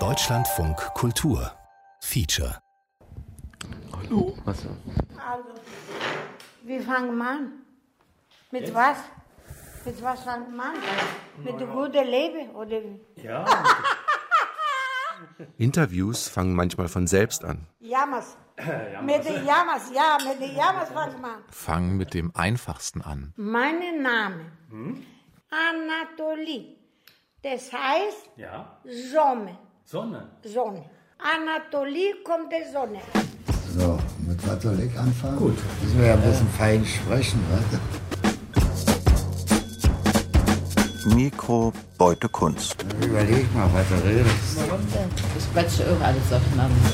Deutschlandfunk Kultur Feature Hallo. Was? Also, wir fangen an. Mit was? Mit was fangen wir an? Mit dem guten Leben? Oder wie? Ja. Interviews fangen manchmal von selbst an. Jammers. Mit den Jammers, ja, mit den Jammers fangen wir an. Fangen mit dem einfachsten an. Mein Name. Anatolie. Das heißt Ja. Sonne. Sonne. Sonne. Anatolie kommt der Sonne. So, mit was soll ich anfangen? Gut. Müssen wir ja ein bisschen fein sprechen, was? Mikrobeute Kunst. Überleg mal, was du redest. Das quetscht auch alles aufeinander.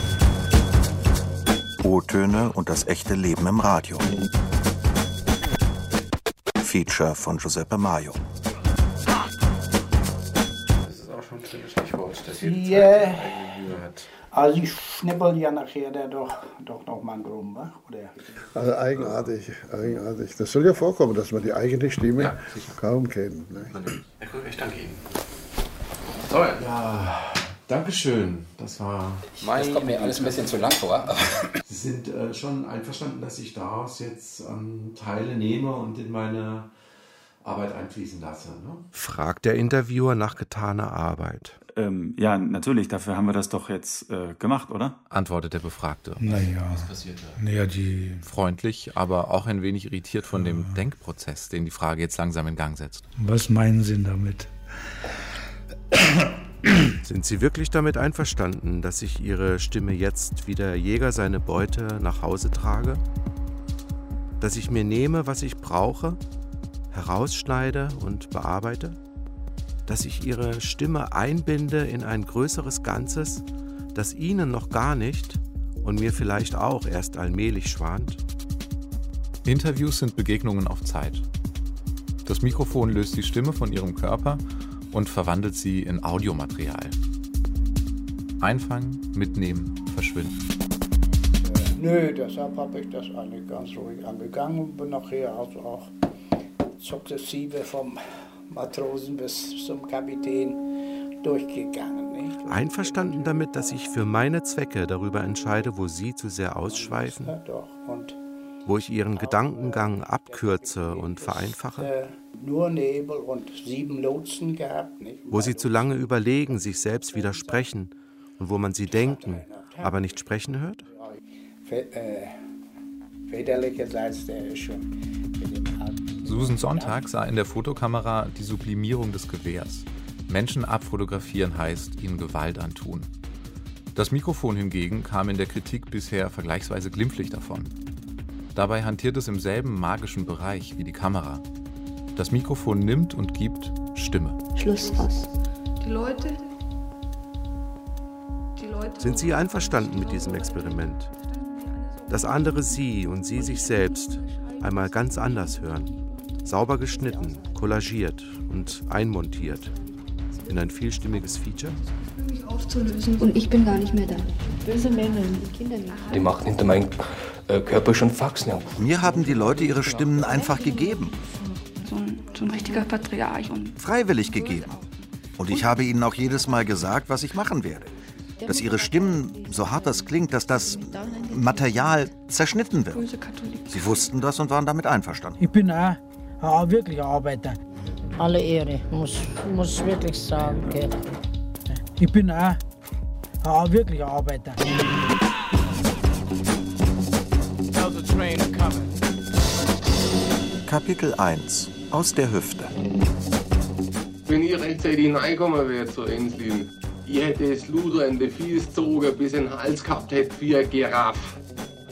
O-Töne und das echte Leben im Radio. Feature von Giuseppe Maio. Hat. Also ich schnippel ja nachher da doch, doch noch mal rum, wa? oder? Also eigenartig, eigenartig. Das soll ja vorkommen, dass man die eigene Stimme Ja, kaum kennt. Ne? Ich danke Ihnen. So, ja. Dankeschön. Das war mein. Das kommt mir alles ein bisschen zu lang vor. Sie sind äh, schon einverstanden, dass ich daraus jetzt ähm, Teile nehme und in meine Arbeit einfließen lasse. Ne? Fragt der Interviewer nach getaner Arbeit. Ähm, ja, natürlich, dafür haben wir das doch jetzt äh, gemacht, oder? Antwortet der Befragte. Naja, Was passiert da? naja, die, Freundlich, aber auch ein wenig irritiert von dem Denkprozess, den die Frage jetzt langsam in Gang setzt. was meinen Sie damit? Sind Sie wirklich damit einverstanden, dass ich Ihre Stimme jetzt wie der Jäger seine Beute nach Hause trage? Dass ich mir nehme, was ich brauche, herausschneide und bearbeite? Dass ich Ihre Stimme einbinde in ein größeres Ganzes, das Ihnen noch gar nicht und mir vielleicht auch erst allmählich schwant? Interviews sind Begegnungen auf Zeit. Das Mikrofon löst die Stimme von ihrem Körper und verwandelt sie in Audiomaterial. Einfangen, mitnehmen, verschwinden. Nö, deshalb habe ich das eigentlich ganz ruhig angegangen und bin nachher also auch sukzessive vom Matrosen bis zum Kapitän durchgegangen. Nicht? Einverstanden damit, dass ich für meine Zwecke darüber entscheide, wo Sie zu sehr ausschweifen? Ja, doch. Und wo ich ihren Gedankengang abkürze und vereinfache, äh, nur Nebel und sieben Lotsen gehabt. Nicht? wo sie zu lange überlegen, sich selbst widersprechen und wo man sie denken, aber nicht sprechen hört? Äh, väterlicherseits, der ist schon. Susan Sonntag sah in der Fotokamera die Sublimierung des Gewehrs. Menschen abfotografieren heißt ihnen Gewalt antun. Das Mikrofon hingegen kam in der Kritik bisher vergleichsweise glimpflich davon. Dabei hantiert es im selben magischen Bereich wie die Kamera. Das Mikrofon nimmt und gibt Stimme. Schluss aus. Die Leute. Die Leute. Sind Sie einverstanden mit diesem Experiment? Dass andere Sie und Sie sich selbst einmal ganz anders hören. Sauber geschnitten, kollagiert und einmontiert. In ein vielstimmiges Feature? mich aufzulösen. Und ich bin gar nicht mehr da. Böse Männer, die Kinder nicht. Die macht hinter meinem äh, Körper schon Faxen. Mir haben die Leute ihre Stimmen einfach gegeben, So ein, so ein richtiger Patriarch. Und freiwillig gegeben. Und ich habe ihnen auch jedes Mal gesagt, was ich machen werde. Dass ihre Stimmen, so hart das klingt, dass das Material zerschnitten wird. Sie wussten das und waren damit einverstanden. Ich bin auch wirklich Arbeiter. Alle Ehre, muss, muss wirklich sagen. Gell. Ich bin auch, wirklich Arbeiter. Kapitel 1 Aus der Hüfte. Wenn ich rechtzeitig hineingekommen wäre zur Enslin, ich hätte das Luder in den Fies gezogen, bis in den Hals gehabt hätte wie ein Giraff.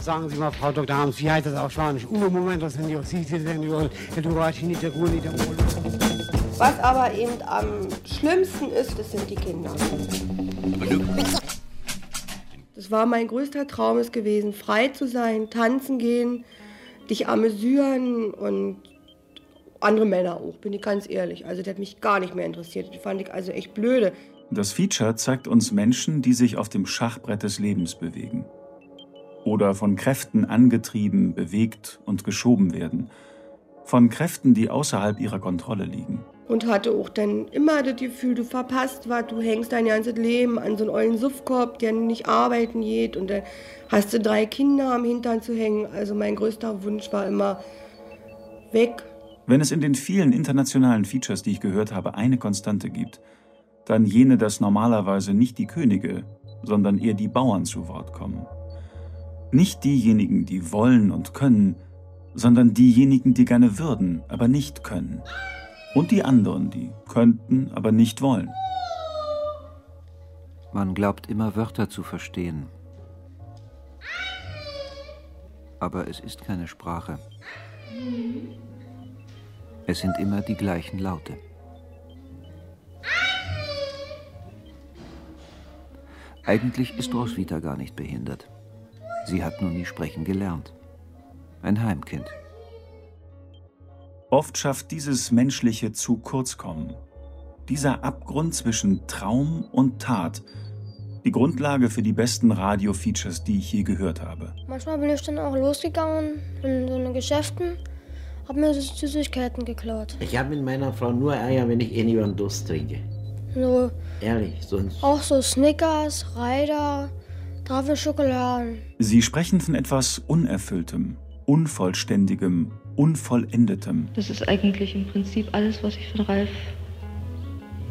Sagen Sie mal, Frau Dr. Harms, wie heißt das auf Spanisch? Un momento, señor, sí, sí, señor, el Uruguay, ni te ni te Was aber eben am schlimmsten ist, das sind die Kinder. Das war mein größter Traum ist gewesen, frei zu sein, tanzen gehen, dich amüsieren und andere Männer auch, bin ich ganz ehrlich. Also das hat mich gar nicht mehr interessiert. Die fand ich also echt blöde. Das Feature zeigt uns Menschen, die sich auf dem Schachbrett des Lebens bewegen. Oder von Kräften angetrieben, bewegt und geschoben werden. Von Kräften, die außerhalb ihrer Kontrolle liegen. Und hatte auch dann immer das Gefühl, du verpasst was, du hängst dein ganzes Leben an so einen ollen Suffkorb, der nicht arbeiten geht und dann hast du drei Kinder am Hintern zu hängen. Also mein größter Wunsch war immer weg. Wenn es in den vielen internationalen Features, die ich gehört habe, eine Konstante gibt, dann jene, dass normalerweise nicht die Könige, sondern eher die Bauern zu Wort kommen. Nicht diejenigen, die wollen und können, sondern diejenigen, die gerne würden, aber nicht können. Und die anderen, die könnten, aber nicht wollen. Man glaubt immer Wörter zu verstehen. Aber es ist keine Sprache. Es sind immer die gleichen Laute. Eigentlich ist Roswitha gar nicht behindert. Sie hat nur nie sprechen gelernt. Ein Heimkind. Oft schafft dieses menschliche zu kurz kommen. Dieser Abgrund zwischen Traum und Tat. Die Grundlage für die besten Radio-Features, die ich je gehört habe. Manchmal bin ich dann auch losgegangen in so eine Geschäften, hab mir so Süßigkeiten geklaut. Ich habe mit meiner Frau nur Eier, wenn ich eh nicht einen Durst trinke. So, Ehrlich, sonst. auch so Snickers, Reider, Tafel Schokoladen. Sie sprechen von etwas Unerfülltem, Unvollständigem, Unvollendetem. Das ist eigentlich im Prinzip alles, was ich von Ralf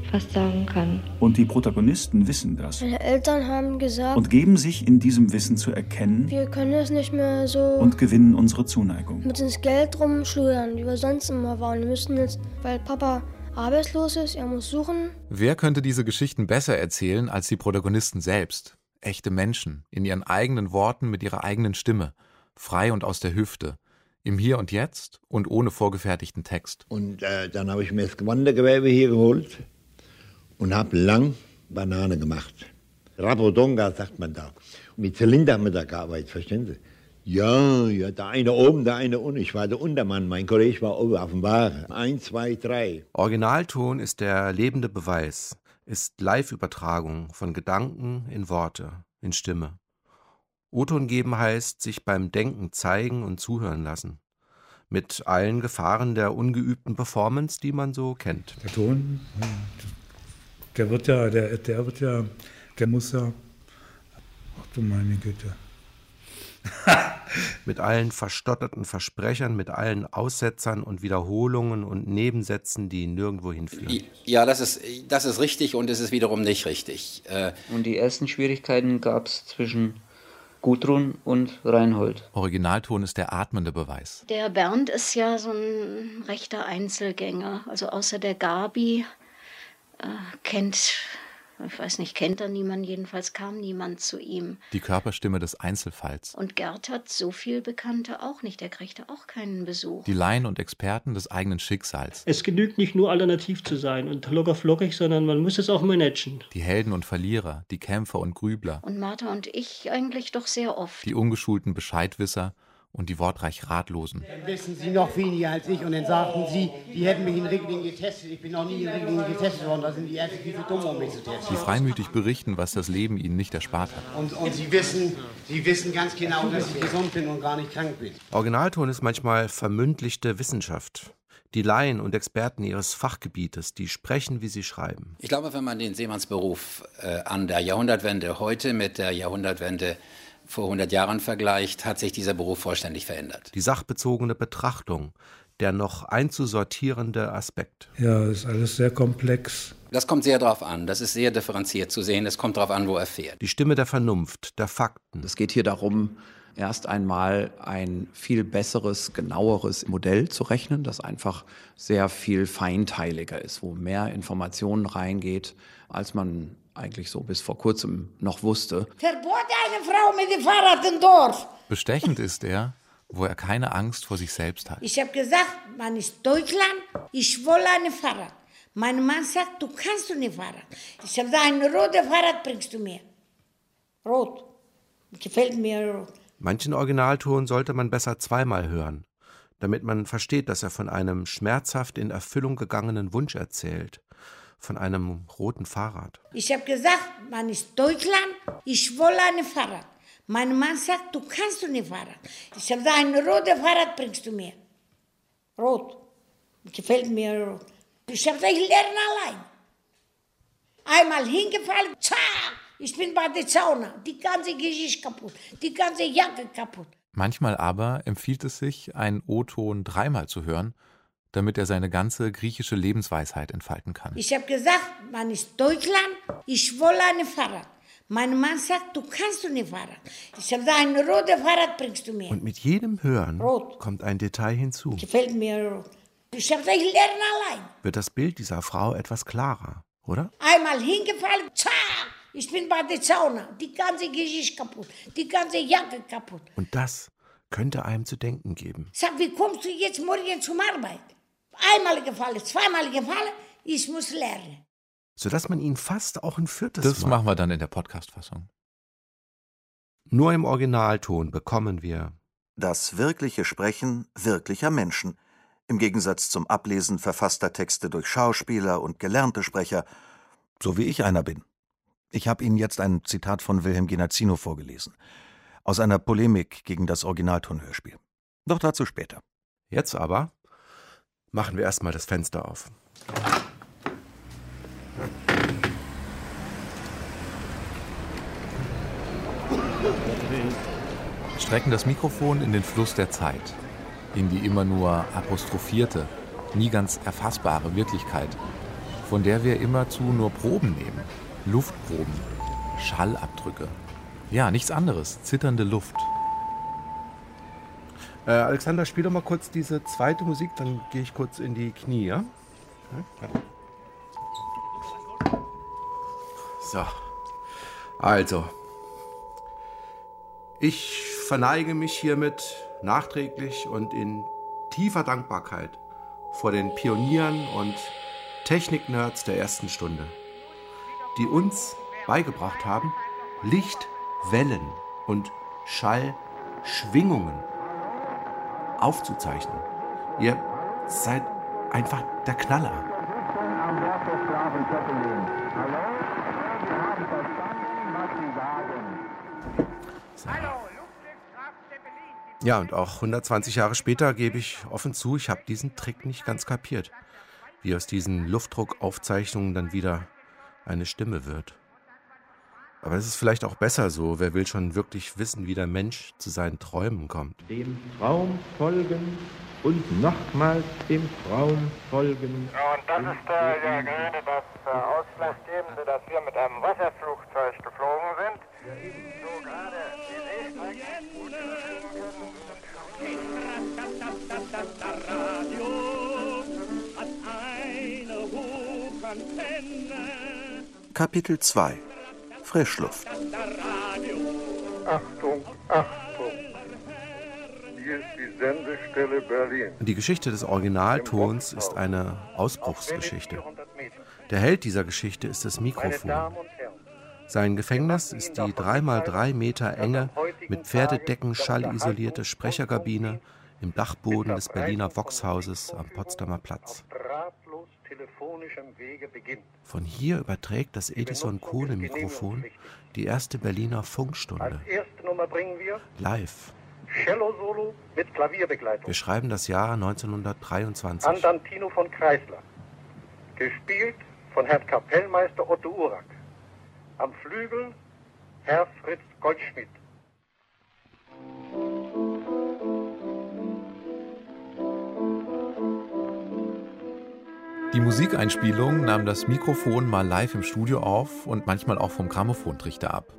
fast sagen kann. Und die Protagonisten wissen das Meine Eltern haben gesagt, und geben sich in diesem Wissen zu erkennen wir können es nicht mehr so und gewinnen unsere Zuneigung. mit ins Geld rumschludern, wie wir sonst immer waren. Wir müssen jetzt, weil Papa arbeitslos ist, er muss suchen. Wer könnte diese Geschichten besser erzählen als die Protagonisten selbst? Echte Menschen, in ihren eigenen Worten, mit ihrer eigenen Stimme, frei und aus der Hüfte, im Hier und Jetzt und ohne vorgefertigten Text. Und äh, dann habe ich mir das Wandergewebe hier geholt und habe lang Banane gemacht. Rabodonga sagt man da. Und mit Zylinder haben wir da gearbeitet, verstehen Sie? Ja, ja, der eine oben, der eine unten. Ich war der Untermann, mein Kollege war oben auf dem Wagen. Eins, zwei, drei. Originalton ist der lebende Beweis, ist Live-Übertragung von Gedanken in Worte, in Stimme. O-Ton geben heißt sich beim Denken zeigen und zuhören lassen. Mit allen Gefahren der ungeübten Performance, die man so kennt. Der Ton, der wird ja, der, der wird ja, der muss ja, ach du meine Güte. mit allen verstotterten Versprechern, mit allen Aussetzern und Wiederholungen und Nebensätzen, die nirgendwo hinführen. Ja, das ist, das ist richtig und es ist wiederum nicht richtig. Äh, Und die ersten Schwierigkeiten gab es zwischen Gudrun und Reinhold. Originalton ist der atmende Beweis. Der Bernd ist ja so ein rechter Einzelgänger. Also außer der Gabi äh, kennt, ich weiß nicht, kennt er niemand, jedenfalls kam niemand zu ihm. Die Körperstimme des Einzelfalls. Und Gerd hat so viel Bekannte auch nicht, der kriegte auch keinen Besuch. Die Laien und Experten des eigenen Schicksals. Es genügt nicht nur alternativ zu sein und locker flockig, sondern man muss es auch managen. Die Helden und Verlierer, die Kämpfer und Grübler. Und Martha und ich eigentlich doch sehr oft. Die ungeschulten Bescheidwisser und die wortreich Ratlosen. Dann wissen Sie noch weniger als ich und dann sagten Sie, die hätten mich in Rickling getestet. Ich bin noch nie in Rickling getestet worden. Da sind die Ärzte viel zu dumm, um mich zu testen. Die freimütig berichten, was das Leben ihnen nicht erspart hat. Und, und Sie, wissen, Sie wissen ganz genau, dass ich gesund bin und gar nicht krank bin. Originalton ist manchmal vermündlichte Wissenschaft. Die Laien und Experten ihres Fachgebietes, die sprechen, wie sie schreiben. ich glaube, wenn man den Seemannsberuf äh, an der Jahrhundertwende heute mit der Jahrhundertwende vor 100 Jahren vergleicht, hat sich dieser Beruf vollständig verändert. Die sachbezogene Betrachtung, der noch einzusortierende Aspekt. Ja, ist alles sehr komplex. Das kommt sehr darauf an. Das ist sehr differenziert zu sehen. Es kommt darauf an, wo er fährt. Die Stimme der Vernunft, der Fakten. Es geht hier darum, erst einmal ein viel besseres, genaueres Modell zu rechnen, das einfach sehr viel feinteiliger ist, wo mehr Informationen reingeht, als man eigentlich so bis vor kurzem noch wusste. Verbot eine Frau mit dem Fahrrad im Dorf. Bestechend ist er, wo er keine Angst vor sich selbst hat. Ich habe gesagt, man ist Deutschland, ich will ein Fahrrad. Mein Mann sagt, du kannst du nicht Fahrrad. Ich habe gesagt, ein rotes Fahrrad bringst du mir. Rot. Gefällt mir rot. Manchen Originalton sollte man besser zweimal hören, damit man versteht, dass er von einem schmerzhaft in Erfüllung gegangenen Wunsch erzählt, von einem roten Fahrrad. Ich habe gesagt, man ist Deutschland, ich will ein Fahrrad. Mein Mann sagt, du kannst du nicht Fahrrad. Ich habe gesagt, ein rotes Fahrrad bringst du mir. Rot. Gefällt mir rot. Ich habe gesagt, ich lerne allein. Einmal hingefallen, zack, ich bin bei der Sauna. Die ganze Geschichte kaputt, die ganze Jacke kaputt. Manchmal aber empfiehlt es sich, einen O-Ton dreimal zu hören, damit er seine ganze griechische Lebensweisheit entfalten kann. Ich habe gesagt, man ist Deutschland, ich will ein Fahrrad. Mein Mann sagt, du kannst du nicht Fahrrad. Ich habe gesagt, ein rotes Fahrrad bringst du mir. Und mit jedem Hören Rot. kommt ein Detail hinzu. Gefällt mir rot. Ich habe gesagt, ich lerne allein. Wird das Bild dieser Frau etwas klarer, oder? Einmal hingefallen, zack, ich bin bei der Sauna. Die ganze Geschichte kaputt, die ganze Jacke kaputt. Und das könnte einem zu denken geben. Sag, wie kommst du jetzt morgen zum Arbeit? Einmal gefallen, zweimal gefallen, ich muss lernen. Sodass man ihn fast auch ein viertes Das Mal. machen wir dann in der Podcast-Fassung. Nur im Originalton bekommen wir Das wirkliche Sprechen wirklicher Menschen. Im Gegensatz zum Ablesen verfasster Texte durch Schauspieler und gelernte Sprecher, so wie ich einer bin. Ich habe Ihnen jetzt ein Zitat von Wilhelm Genazzino vorgelesen. Aus einer Polemik gegen das Originaltonhörspiel. Doch dazu später. Jetzt aber machen wir erstmal das Fenster auf. Strecken das Mikrofon in den Fluss der Zeit, in die immer nur apostrophierte, nie ganz erfassbare Wirklichkeit, von der wir immerzu nur Proben nehmen, Luftproben, Schallabdrücke. Ja, nichts anderes, zitternde Luft. Äh, Alexander, spiel doch mal kurz diese zweite Musik, dann gehe ich kurz in die Knie, ja? So. Also. Ich verneige mich hiermit nachträglich und in tiefer Dankbarkeit vor den Pionieren und Techniknerds der ersten Stunde, die uns beigebracht haben, Lichtwellen und Schallschwingungen aufzuzeichnen. Ihr seid einfach der Knaller. Ja, und auch 120 Jahre später gebe ich offen zu, ich habe diesen Trick nicht ganz kapiert. Wie aus diesen Luftdruckaufzeichnungen dann wieder eine Stimme wird. Aber es ist vielleicht auch besser so. Wer will schon wirklich wissen, wie der Mensch zu seinen Träumen kommt? Dem Traum folgen und nochmals dem Traum folgen. Ja, und das ist äh, ja gerade das äh, Ausschlaggebende, dass wir mit einem Wasserflugzeug geflogen sind. So gerade Kapitel 2 Frischluft Achtung, Achtung. Hier ist die Sendestelle Berlin. Die Geschichte des Originaltons ist eine Ausbruchsgeschichte. Der Held dieser Geschichte ist das Mikrofon. Sein Gefängnis ist die 3x3 Meter enge, mit Pferdedecken schallisolierte Sprecherkabine im Dachboden des Berliner Voxhauses am Potsdamer Platz. Drahtlos telefonischem Wege beginnt. Von hier überträgt das Edison Kohlemikrofon die erste Berliner Funkstunde. Live. Cello-Solo mit Klavierbegleitung. Wir schreiben das Jahr 1923. Andantino von Kreisler. Gespielt von Herrn Kapellmeister Otto Urak. Am Flügel Herr Fritz Goldschmidt. Die Musikeinspielung nahm das Mikrofon mal live im Studio auf und manchmal auch vom Grammophontrichter ab.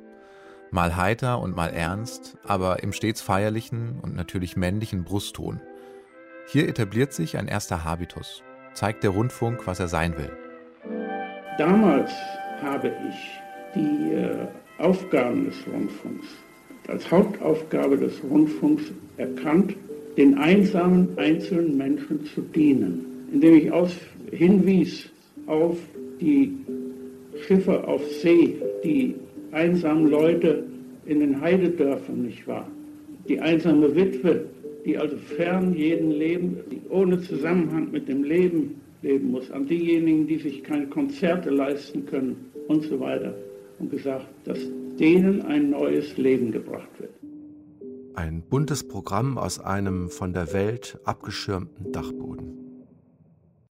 Mal heiter und mal ernst, aber im stets feierlichen und natürlich männlichen Brustton. Hier etabliert sich ein erster Habitus, zeigt der Rundfunk, was er sein will. Damals habe ich die äh, Aufgaben des Rundfunks als Hauptaufgabe des Rundfunks erkannt, den einsamen einzelnen Menschen zu dienen, indem ich aus, hinwies auf die Schiffe auf See, die einsamen Leute in den Heidedörfern, nicht wahr? Die einsame Witwe, die also fern jeden Leben, die ohne Zusammenhang mit dem Leben leben muss, an diejenigen, die sich keine Konzerte leisten können und so weiter. Und gesagt, dass denen ein neues Leben gebracht wird. Ein buntes Programm aus einem von der Welt abgeschirmten Dachboden.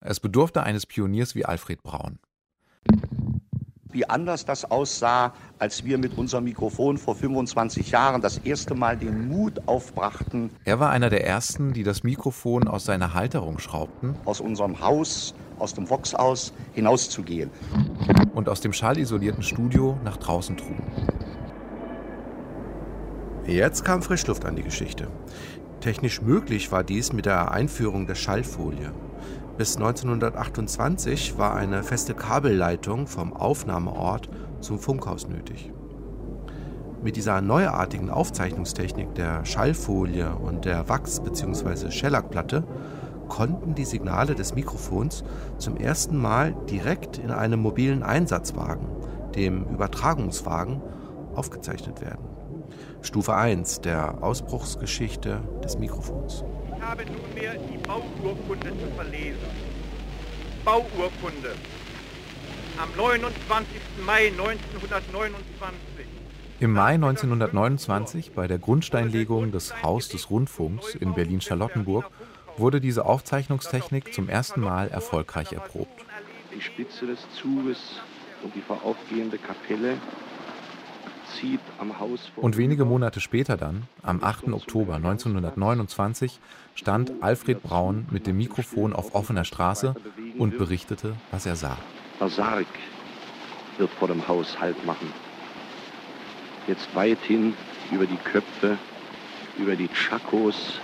Es bedurfte eines Pioniers wie Alfred Braun. Wie anders das aussah, als wir mit unserem Mikrofon vor 25 Jahren das erste Mal den Mut aufbrachten. Er war einer der ersten, die das Mikrofon aus seiner Halterung schraubten. Aus unserem Haus, aus dem Voxhaus hinauszugehen. Und aus dem schallisolierten Studio nach draußen trugen. Jetzt kam Frischluft an die Geschichte. Technisch möglich war dies mit der Einführung der Schallfolie. Bis 1928 war eine feste Kabelleitung vom Aufnahmeort zum Funkhaus nötig. Mit dieser neuartigen Aufzeichnungstechnik der Schallfolie und der Wachs- bzw. Schellackplatte konnten die Signale des Mikrofons zum ersten Mal direkt in einem mobilen Einsatzwagen, dem Übertragungswagen, aufgezeichnet werden. Stufe 1 der Ausbruchsgeschichte des Mikrofons. Ich habe nunmehr die Bauurkunde zu verlesen. Bauurkunde. Am 29. Mai 1929. Im Mai 1929, bei der Grundsteinlegung des Haus des Rundfunks in Berlin-Charlottenburg, wurde diese Aufzeichnungstechnik zum ersten Mal erfolgreich erprobt. Die Spitze des Zuges und die voraufgehende Kapelle Und wenige Monate später dann, am 8. Oktober 1929, stand Alfred Braun mit dem Mikrofon auf offener Straße und berichtete, was er sah. Der Sarg wird vor dem Haus Halt machen. Jetzt weithin über die Köpfe, über die Tschakos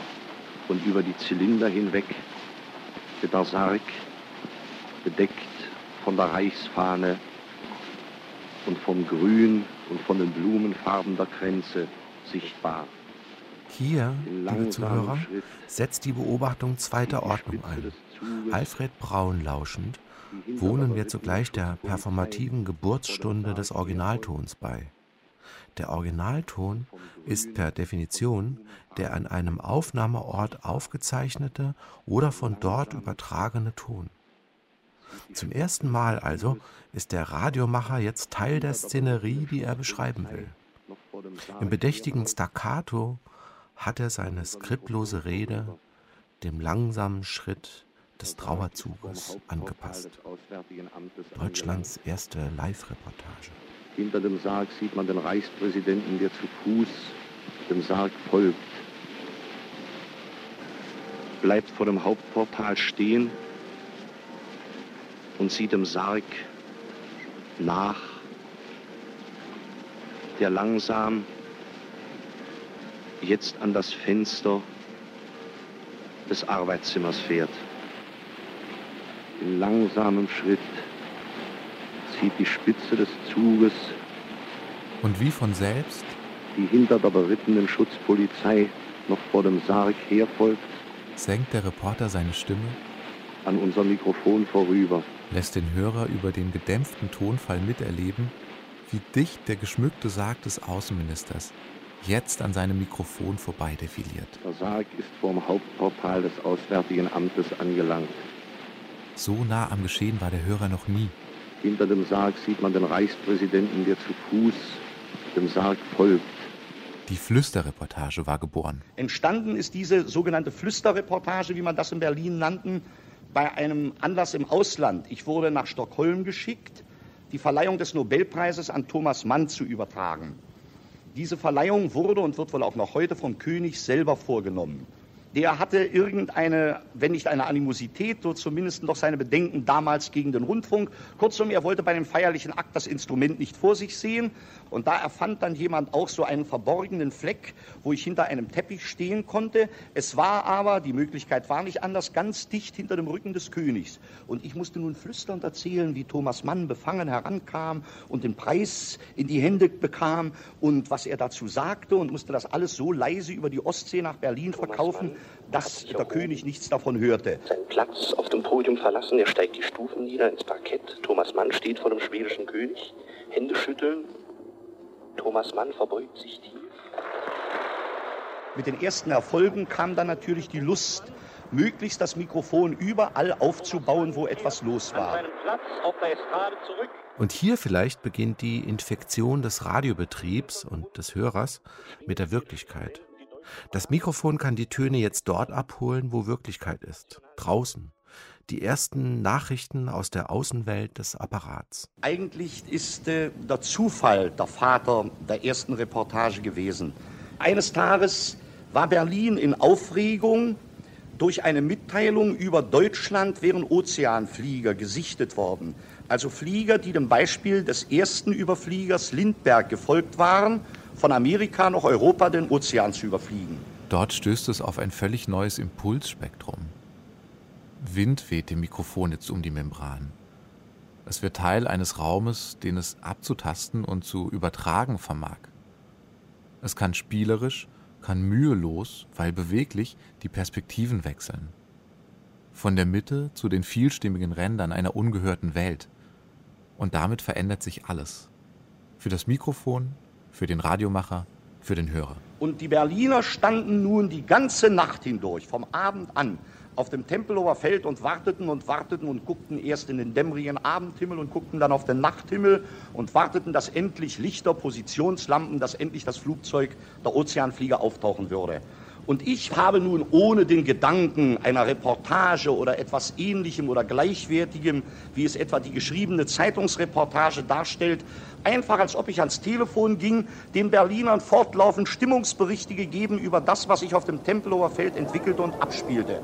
und über die Zylinder hinweg wird der Sarg bedeckt von der Reichsfahne und vom Grün und von den Blumenfarben der Kränze sichtbar. Hier, liebe Zuhörer, setzt die Beobachtung zweiter Ordnung ein. Alfred Braun lauschend, wohnen wir zugleich der performativen Geburtsstunde des Originaltons bei. Der Originalton ist per Definition der an einem Aufnahmeort aufgezeichnete oder von dort übertragene Ton. Zum ersten Mal also ist der Radiomacher jetzt Teil der Szenerie, die er beschreiben will. Im bedächtigen Staccato hat er seine skriptlose Rede dem langsamen Schritt des Trauerzuges angepasst. Deutschlands erste Live-Reportage. Hinter dem Sarg sieht man den Reichspräsidenten, der zu Fuß dem Sarg folgt. Bleibt vor dem Hauptportal stehen und sieht dem Sarg nach, der langsam jetzt an das Fenster des Arbeitszimmers fährt. In langsamem Schritt zieht die Spitze des Zuges Und wie von selbst? die hinter der berittenen Schutzpolizei noch vor dem Sarg herfolgt, senkt der Reporter seine Stimme, an unser Mikrofon vorüber. lässt den Hörer über den gedämpften Tonfall miterleben, wie dicht der geschmückte Sarg des Außenministers jetzt an seinem Mikrofon vorbei defiliert. Der Sarg ist vor dem Hauptportal des Auswärtigen Amtes angelangt. So nah am Geschehen war der Hörer noch nie. Hinter dem Sarg sieht man den Reichspräsidenten, der zu Fuß dem Sarg folgt. Die Flüsterreportage war geboren. Entstanden ist diese sogenannte Flüsterreportage, wie man das in Berlin nannten, bei einem Anlass im Ausland. Ich wurde nach Stockholm geschickt, die Verleihung des Nobelpreises an Thomas Mann zu übertragen. Diese Verleihung wurde und wird wohl auch noch heute vom König selber vorgenommen. Der hatte irgendeine, wenn nicht eine Animosität, so zumindest doch seine Bedenken damals gegen den Rundfunk. Kurzum, er wollte bei dem feierlichen Akt das Instrument nicht vor sich sehen. Und da erfand dann jemand auch so einen verborgenen Fleck, wo ich hinter einem Teppich stehen konnte. Es war aber, die Möglichkeit war nicht anders, ganz dicht hinter dem Rücken des Königs. Und ich musste nun flüsternd erzählen, wie Thomas Mann befangen herankam und den Preis in die Hände bekam und was er dazu sagte und musste das alles so leise über die Ostsee nach Berlin verkaufen, dass der König nichts davon hörte. Seinen Platz auf dem Podium verlassen, er steigt die Stufen nieder ins Parkett. Thomas Mann steht vor dem schwedischen König, Hände schütteln. Thomas Mann verbeugt sich tief. Mit den ersten Erfolgen kam dann natürlich die Lust, möglichst das Mikrofon überall aufzubauen, wo etwas los war. Und hier vielleicht beginnt die Infektion des Radiobetriebs und des Hörers mit der Wirklichkeit. Das Mikrofon kann die Töne jetzt dort abholen, wo Wirklichkeit ist. Draußen, Die ersten Nachrichten aus der Außenwelt des Apparats. Eigentlich ist äh, der Zufall der Vater der ersten Reportage gewesen. Eines Tages war Berlin in Aufregung durch eine Mitteilung über Deutschland wären Ozeanflieger gesichtet worden. Also Flieger, die dem Beispiel des ersten Überfliegers Lindbergh gefolgt waren, von Amerika nach Europa den Ozean zu überfliegen. Dort stößt es auf ein völlig neues Impulsspektrum. Wind weht dem Mikrofon jetzt um die Membran. Es wird Teil eines Raumes, den es abzutasten und zu übertragen vermag. Es kann spielerisch, kann mühelos, weil beweglich, die Perspektiven wechseln. Von der Mitte zu den vielstimmigen Rändern einer ungehörten Welt. Und damit verändert sich alles. Für das Mikrofon, für den Radiomacher, für den Hörer. Und die Berliner standen nun die ganze Nacht hindurch, vom Abend an, auf dem Tempelhofer Feld und warteten und warteten und guckten erst in den dämmerigen Abendhimmel und guckten dann auf den Nachthimmel und warteten, dass endlich Lichter, Positionslampen, dass endlich das Flugzeug der Ozeanflieger auftauchen würde. Und ich habe nun ohne den Gedanken einer Reportage oder etwas Ähnlichem oder Gleichwertigem, wie es etwa die geschriebene Zeitungsreportage darstellt, einfach als ob ich ans Telefon ging, den Berlinern fortlaufend Stimmungsberichte gegeben über das, was sich auf dem Tempelhofer Feld entwickelte und abspielte.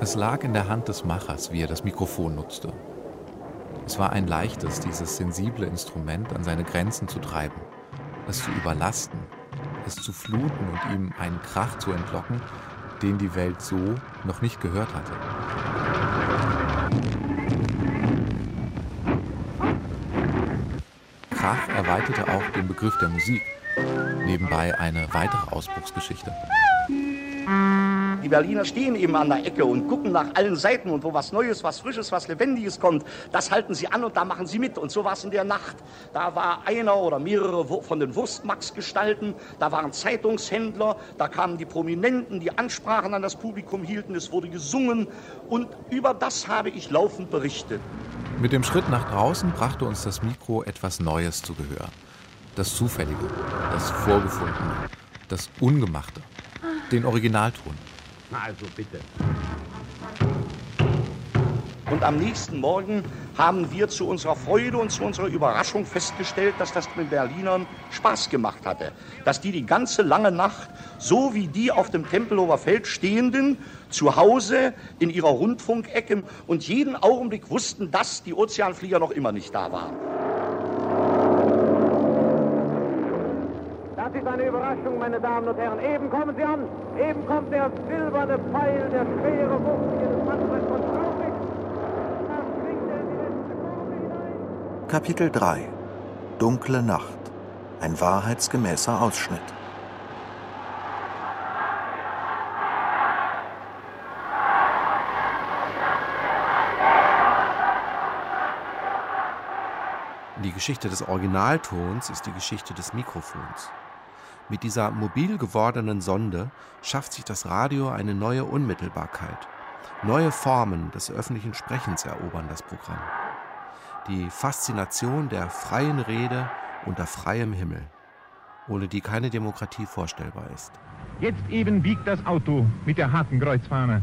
Es lag in der Hand des Machers, wie er das Mikrofon nutzte. Es war ein leichtes, dieses sensible Instrument an seine Grenzen zu treiben, es zu überlasten, es zu fluten und ihm einen Krach zu entlocken, den die Welt so noch nicht gehört hatte. Krach erweiterte auch den Begriff der Musik, nebenbei eine weitere Ausbruchsgeschichte. Die Berliner stehen eben an der Ecke und gucken nach allen Seiten und wo was Neues, was Frisches, was Lebendiges kommt, das halten sie an und da machen sie mit. Und so war es in der Nacht. Da war einer oder mehrere von den Wurstmax-Gestalten, da waren Zeitungshändler, da kamen die Prominenten, die Ansprachen an das Publikum hielten, es wurde gesungen und über das habe ich laufend berichtet. Mit dem Schritt nach draußen brachte uns das Mikro etwas Neues zu Gehör. Das Zufällige, das Vorgefundene, das Ungemachte, den Originalton. Also bitte. Und am nächsten Morgen haben wir zu unserer Freude und zu unserer Überraschung festgestellt, dass das den Berlinern Spaß gemacht hatte. Dass die die ganze lange Nacht, so wie die auf dem Tempelhofer Feld stehenden, zu Hause in ihrer Rundfunkecke und jeden Augenblick wussten, dass die Ozeanflieger noch immer nicht da waren. Das ist eine Überraschung, meine Damen und Herren. Eben kommen Sie an. Eben kommt der silberne Pfeil, der schwere Wucht Ihres Manfred von Schleswig. Kapitel 3 Dunkle Nacht. Ein wahrheitsgemäßer Ausschnitt. Die Geschichte des Originaltons ist die Geschichte des Mikrofons. Mit dieser mobil gewordenen Sonde schafft sich das Radio eine neue Unmittelbarkeit. Neue Formen des öffentlichen Sprechens erobern das Programm. Die Faszination der freien Rede unter freiem Himmel, ohne die keine Demokratie vorstellbar ist. Jetzt eben biegt das Auto mit der Hakenkreuzfahne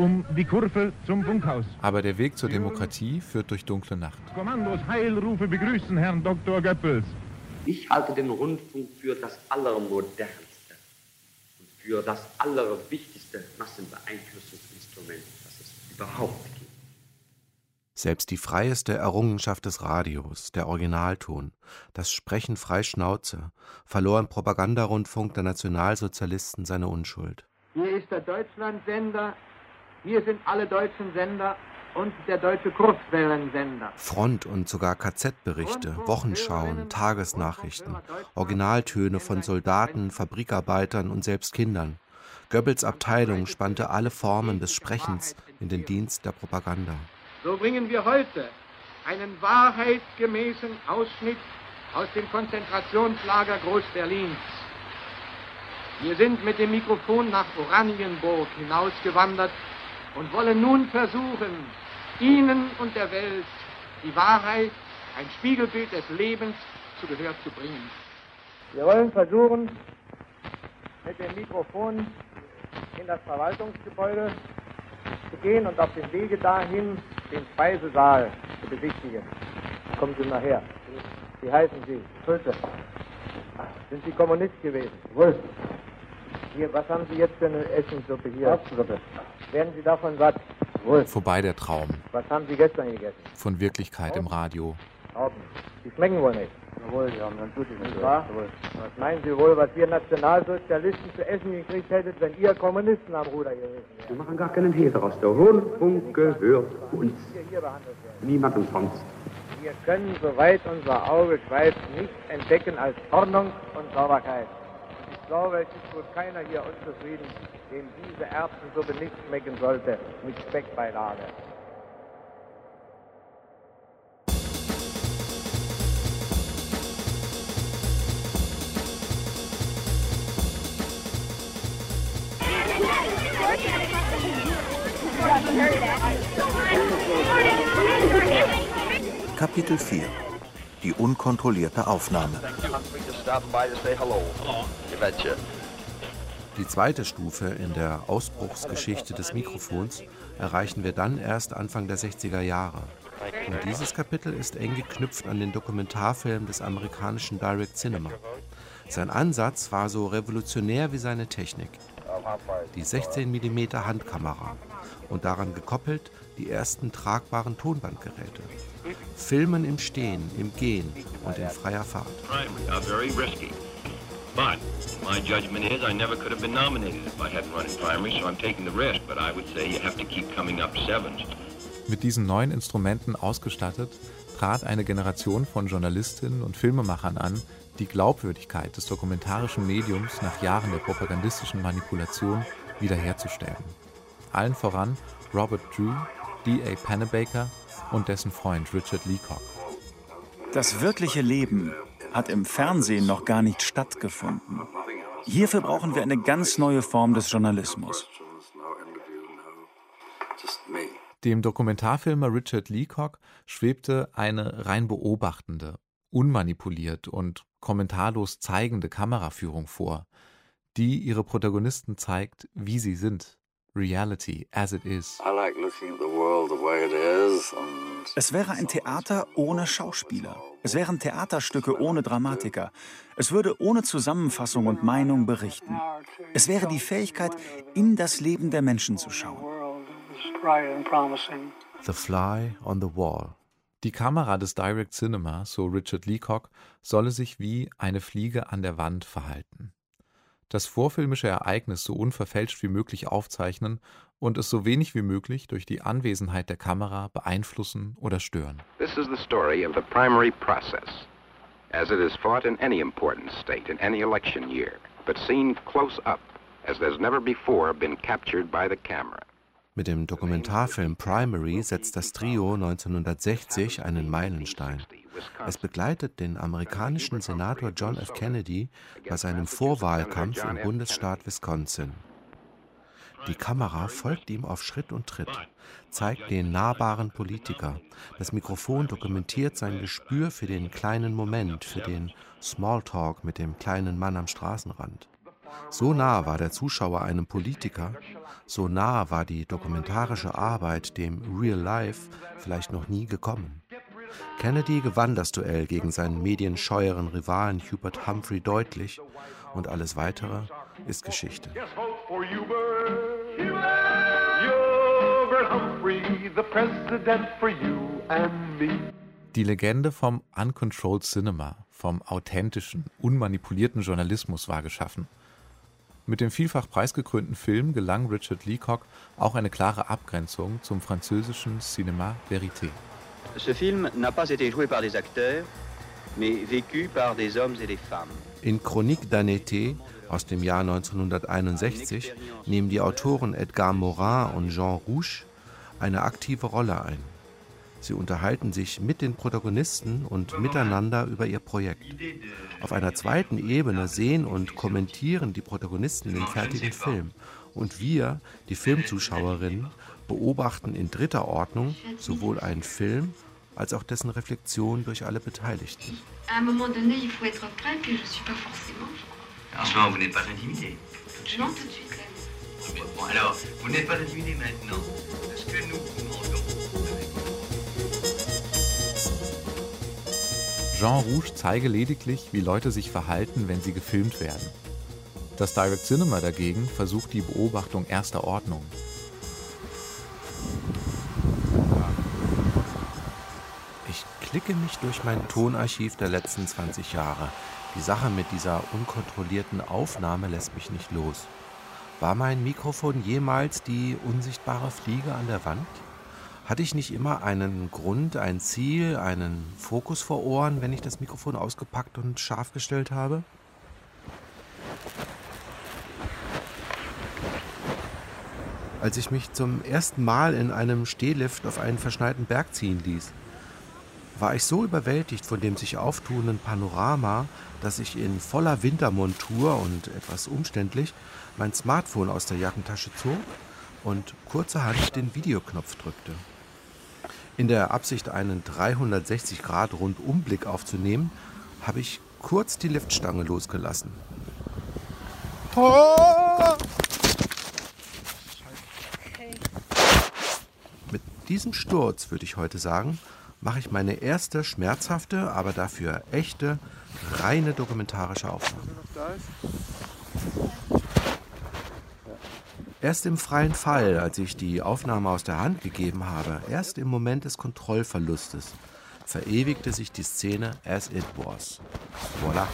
um die Kurve zum Funkhaus. Aber der Weg zur Demokratie führt durch dunkle Nacht. Kommandos Heilrufe begrüßen Herrn Dr. Goebbels. Ich halte den Rundfunk für das Allermodernste und für das Allerwichtigste Massenbeeinflussungsinstrument, das es überhaupt gibt. Selbst die freieste Errungenschaft des Radios, der Originalton, das Sprechen frei Schnauze, verlor im Propagandarundfunk der Nationalsozialisten seine Unschuld. Hier ist der Deutschlandsender, hier sind alle deutschen Sender und der deutsche Kurzwellensender. Front- und sogar KZ-Berichte, Wochenschauen, Tagesnachrichten, Originaltöne von Soldaten, Fabrikarbeitern und selbst Kindern. Goebbels Abteilung spannte alle Formen des Sprechens in den Dienst der Propaganda. So bringen wir heute einen wahrheitsgemäßen Ausschnitt aus dem Konzentrationslager Groß-Berlins. Wir sind mit dem Mikrofon nach Oranienburg hinausgewandert und wollen nun versuchen, Ihnen und der Welt die Wahrheit, ein Spiegelbild des Lebens zu Gehör zu bringen. Wir wollen versuchen, mit dem Mikrofon in das Verwaltungsgebäude zu gehen und auf dem Wege dahin den Speisesaal zu besichtigen. Kommen Sie nachher. Wie heißen Sie? Schulze. Sind Sie Kommunist gewesen? Wohl. Hier, was haben Sie jetzt für eine Essenssuppe hier? Erbsensuppe. Werden Sie davon satt? Wohl. Vorbei der Traum. Was haben Sie gestern gegessen? Von Wirklichkeit im Radio. Trauben. Die schmecken wohl nicht. Jawohl, die haben dann tut es nicht wahr? Was meinen Sie wohl, was ihr Nationalsozialisten zu essen gekriegt hättet, wenn ihr Kommunisten am Ruder gewesen wärt? Wir machen gar keinen Hehl daraus. Der Rundfunk gehört uns. Niemandem sonst. Wir können, soweit unser Auge schweift, nichts entdecken als Ordnung und Sauberkeit. Und ich glaube, es ist wohl keiner hier unzufrieden, dem diese Erbsensuppe nicht schmecken sollte, mit Speckbeilage. Kapitel 4 Die unkontrollierte Aufnahme Die zweite Stufe in der Ausbruchsgeschichte des Mikrofons erreichen wir dann erst Anfang der 60er Jahre. Und dieses Kapitel ist eng geknüpft an den Dokumentarfilm des amerikanischen Direct Cinema. Sein Ansatz war so revolutionär wie seine Technik. Die 16 mm Handkamera und daran gekoppelt die ersten tragbaren Tonbandgeräte. Filmen im Stehen, im Gehen und in freier Fahrt. But my judgment is I never could have been nominated if I hadn't run in primary, so I'm taking the risk. But I would say you have to keep coming up sevens. Mit diesen neuen Instrumenten ausgestattet, trat eine Generation von Journalistinnen und Filmemachern an, die Glaubwürdigkeit des dokumentarischen Mediums nach Jahren der propagandistischen Manipulation wiederherzustellen. Allen voran Robert Drew, D.A. Pennebaker und dessen Freund Richard Leacock. Das wirkliche Leben hat im Fernsehen noch gar nicht stattgefunden. Hierfür brauchen wir eine ganz neue Form des Journalismus. Dem Dokumentarfilmer Richard Leacock schwebte eine rein beobachtende, unmanipuliert und kommentarlos zeigende Kameraführung vor, die ihre Protagonisten zeigt, wie sie sind. Reality as it is. I like looking at the world the way it is and Es wäre ein Theater ohne Schauspieler. Es wären Theaterstücke ohne Dramatiker. Es würde ohne Zusammenfassung und Meinung berichten. Es wäre die Fähigkeit, in das Leben der Menschen zu schauen. The Fly on the Wall. Die Kamera des Direct Cinema, so Richard Leacock, solle sich wie eine Fliege an der Wand verhalten. Das vorfilmische Ereignis so unverfälscht wie möglich aufzeichnen und es so wenig wie möglich durch die Anwesenheit der Kamera beeinflussen oder stören. This is the story of the primary process, as it is fought in any important state in any election year, but seen close up, as there's never before been captured by the camera. Mit dem Dokumentarfilm Primary setzt das Trio 1960 einen Meilenstein. Es begleitet den amerikanischen Senator John F. Kennedy bei seinem Vorwahlkampf im Bundesstaat Wisconsin. Die Kamera folgt ihm auf Schritt und Tritt, zeigt den nahbaren Politiker. Das Mikrofon dokumentiert sein Gespür für den kleinen Moment, für den Smalltalk mit dem kleinen Mann am Straßenrand. So nah war der Zuschauer einem Politiker, so nah war die dokumentarische Arbeit dem Real Life vielleicht noch nie gekommen. Kennedy gewann das Duell gegen seinen medienscheueren Rivalen Hubert Humphrey deutlich und alles Weitere ist Geschichte. Die Legende vom Uncontrolled Cinema, vom authentischen, unmanipulierten Journalismus war geschaffen. Mit dem vielfach preisgekrönten Film gelang Richard Leacock auch eine klare Abgrenzung zum französischen Cinéma Vérité. Ce film n'a pas été joué par des acteurs, mais vécu par des hommes et des femmes. In Chronique d'un été aus dem Jahr 1961 nehmen die Autoren Edgar Morin und Jean Rouche eine aktive Rolle ein. Sie unterhalten sich mit den Protagonisten und miteinander über ihr Projekt. Auf einer zweiten Ebene sehen und kommentieren die Protagonisten den fertigen Film. Und wir, die Filmzuschauerinnen, beobachten in dritter Ordnung sowohl einen Film als auch dessen Reflexion durch alle Beteiligten. À un moment donné, il faut être prêt, puis je suis pas forcément. En ce moment, vous n'êtes pas intimidé. Non, tout de suite. Bon, alors, vous n'êtes pas intimidé maintenant Parce que nous commandons. Jean Rouge zeige lediglich, wie Leute sich verhalten, wenn sie gefilmt werden. Das Direct Cinema dagegen versucht die Beobachtung erster Ordnung. Ich klicke mich durch mein Tonarchiv der letzten 20 Jahre. Die Sache mit dieser unkontrollierten Aufnahme lässt mich nicht los. War mein Mikrofon jemals die unsichtbare Fliege an der Wand? Hatte ich nicht immer einen Grund, ein Ziel, einen Fokus vor Ohren, wenn ich das Mikrofon ausgepackt und scharf gestellt habe? Als ich mich zum ersten Mal in einem Stehlift auf einen verschneiten Berg ziehen ließ, war ich so überwältigt von dem sich auftuenden Panorama, dass ich in voller Wintermontur und etwas umständlich mein Smartphone aus der Jackentasche zog und kurzerhand den Videoknopf drückte. In der Absicht, einen 360-Grad-Rundumblick aufzunehmen, habe ich kurz die Liftstange losgelassen. Mit diesem Sturz, würde ich heute sagen, mache ich meine erste schmerzhafte, aber dafür echte, reine dokumentarische Aufnahme. Erst im freien Fall, als ich die Aufnahme aus der Hand gegeben habe, erst im Moment des Kontrollverlustes, verewigte sich die Szene as it was. Voilà.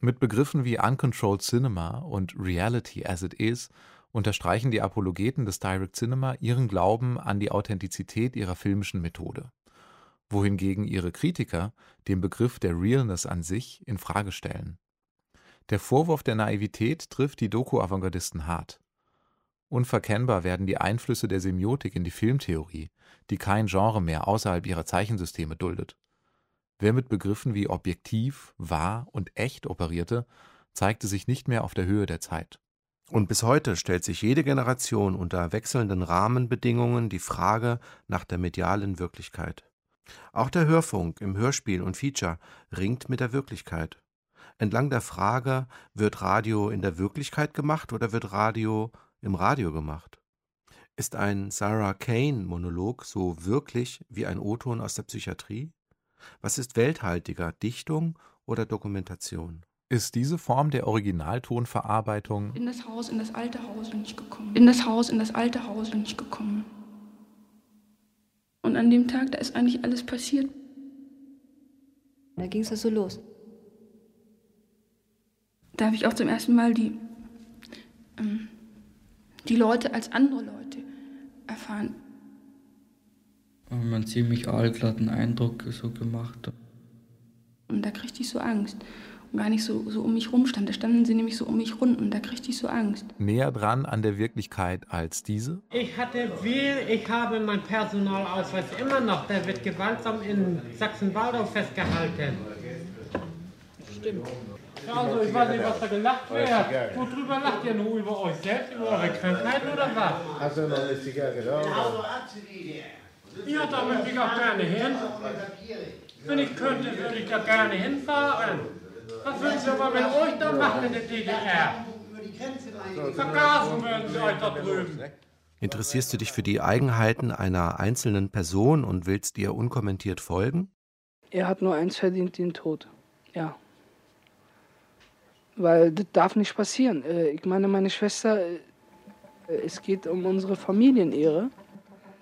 Mit Begriffen wie Uncontrolled Cinema und Reality as it is unterstreichen die Apologeten des Direct Cinema ihren Glauben an die Authentizität ihrer filmischen Methode, wohingegen ihre Kritiker den Begriff der Realness an sich in Frage stellen. Der Vorwurf der Naivität trifft die Doku-Avantgardisten hart. Unverkennbar werden die Einflüsse der Semiotik in die Filmtheorie, die kein Genre mehr außerhalb ihrer Zeichensysteme duldet. Wer mit Begriffen wie objektiv, wahr und echt operierte, zeigte sich nicht mehr auf der Höhe der Zeit. Und bis heute stellt sich jede Generation unter wechselnden Rahmenbedingungen die Frage nach der medialen Wirklichkeit. Auch der Hörfunk im Hörspiel und Feature ringt mit der Wirklichkeit. Entlang der Frage, wird Radio in der Wirklichkeit gemacht oder wird Radio im Radio gemacht? Ist ein Sarah Kane-Monolog so wirklich wie ein O-Ton aus der Psychiatrie? Was ist welthaltiger, Dichtung oder Dokumentation? Ist diese Form der Originaltonverarbeitung In das Haus, in das alte Haus bin ich gekommen. In das Haus, in das alte Haus bin ich gekommen. Und an dem Tag, da ist eigentlich alles passiert. Da ging es so los. Da habe ich auch zum ersten Mal die, ähm, die Leute als andere Leute erfahren. Und man ziemlich aalglatten Eindruck so gemacht. Und da kriegte ich so Angst. Gar nicht so, so um mich rum stand. Da standen sie nämlich so um mich rum und da kriegte ich so Angst. näher dran an der Wirklichkeit als diese? Ich hatte viel, ich habe meinen Personalausweis immer noch. Der wird gewaltsam in Sachsen-Waldau festgehalten. Stimmt. Also, ich weiß nicht, was da gelacht wird. Worüber lacht ihr nur? Über euch selbst, über eure Krankheit oder was? Hast du noch eine Zigarre geraucht? Ja, da möchte ich auch gerne hin. Wenn ich könnte, würde ich da gerne hinfahren. Was würden Sie aber mit euch da machen in der DDR? Vergasen würden Sie euch da drüben. Interessierst du dich für die Eigenheiten einer einzelnen Person und willst ihr unkommentiert folgen? Er hat nur eins verdient, den Tod. Ja. Weil das darf nicht passieren. Äh, Ich meine, meine Schwester, äh, es geht um unsere Familienehre.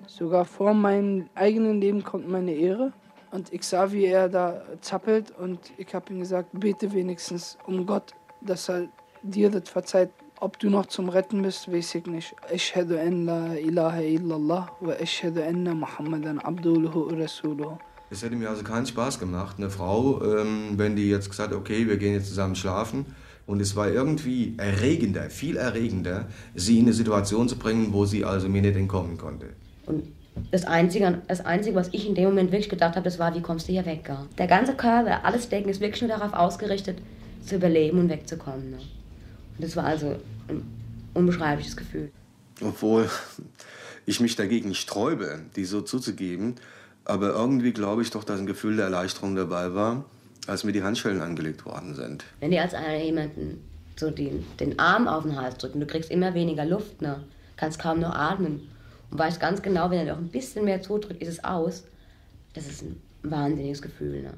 Sogar vor meinem eigenen Leben kommt meine Ehre. Und ich sah, wie er da zappelt und ich habe ihm gesagt, bete wenigstens um Gott, dass er dir das verzeiht. Ob du noch zum Retten bist, weiß ich nicht. Ashhadu an la ilaha illallah wa ashhadu anna Muhammadan abduluhu wa rasuluhu. Es hätte mir also keinen Spaß gemacht, eine Frau, ähm, wenn die jetzt gesagt hat, okay, wir gehen jetzt zusammen schlafen. Und es war irgendwie erregender, viel erregender, sie in eine Situation zu bringen, wo sie also mir nicht entkommen konnte. Und das Einzige, das Einzige, was ich in dem Moment wirklich gedacht habe, das war, wie kommst du hier weg? Gar? Der ganze Körper, alles Denken ist wirklich nur darauf ausgerichtet, zu überleben und wegzukommen. Ne? Und das war also ein unbeschreibliches Gefühl. Obwohl ich mich dagegen nicht sträube, die so zuzugeben. Aber irgendwie glaube ich doch, dass ein Gefühl der Erleichterung dabei war, als mir die Handschellen angelegt worden sind. Wenn dir als einer jemanden so den, den Arm auf den Hals drücken. Du kriegst immer weniger Luft, ne? kannst kaum noch atmen. Und weißt ganz genau, wenn er noch ein bisschen mehr zudrückt, ist es aus. Das ist ein wahnsinniges Gefühl. Ne?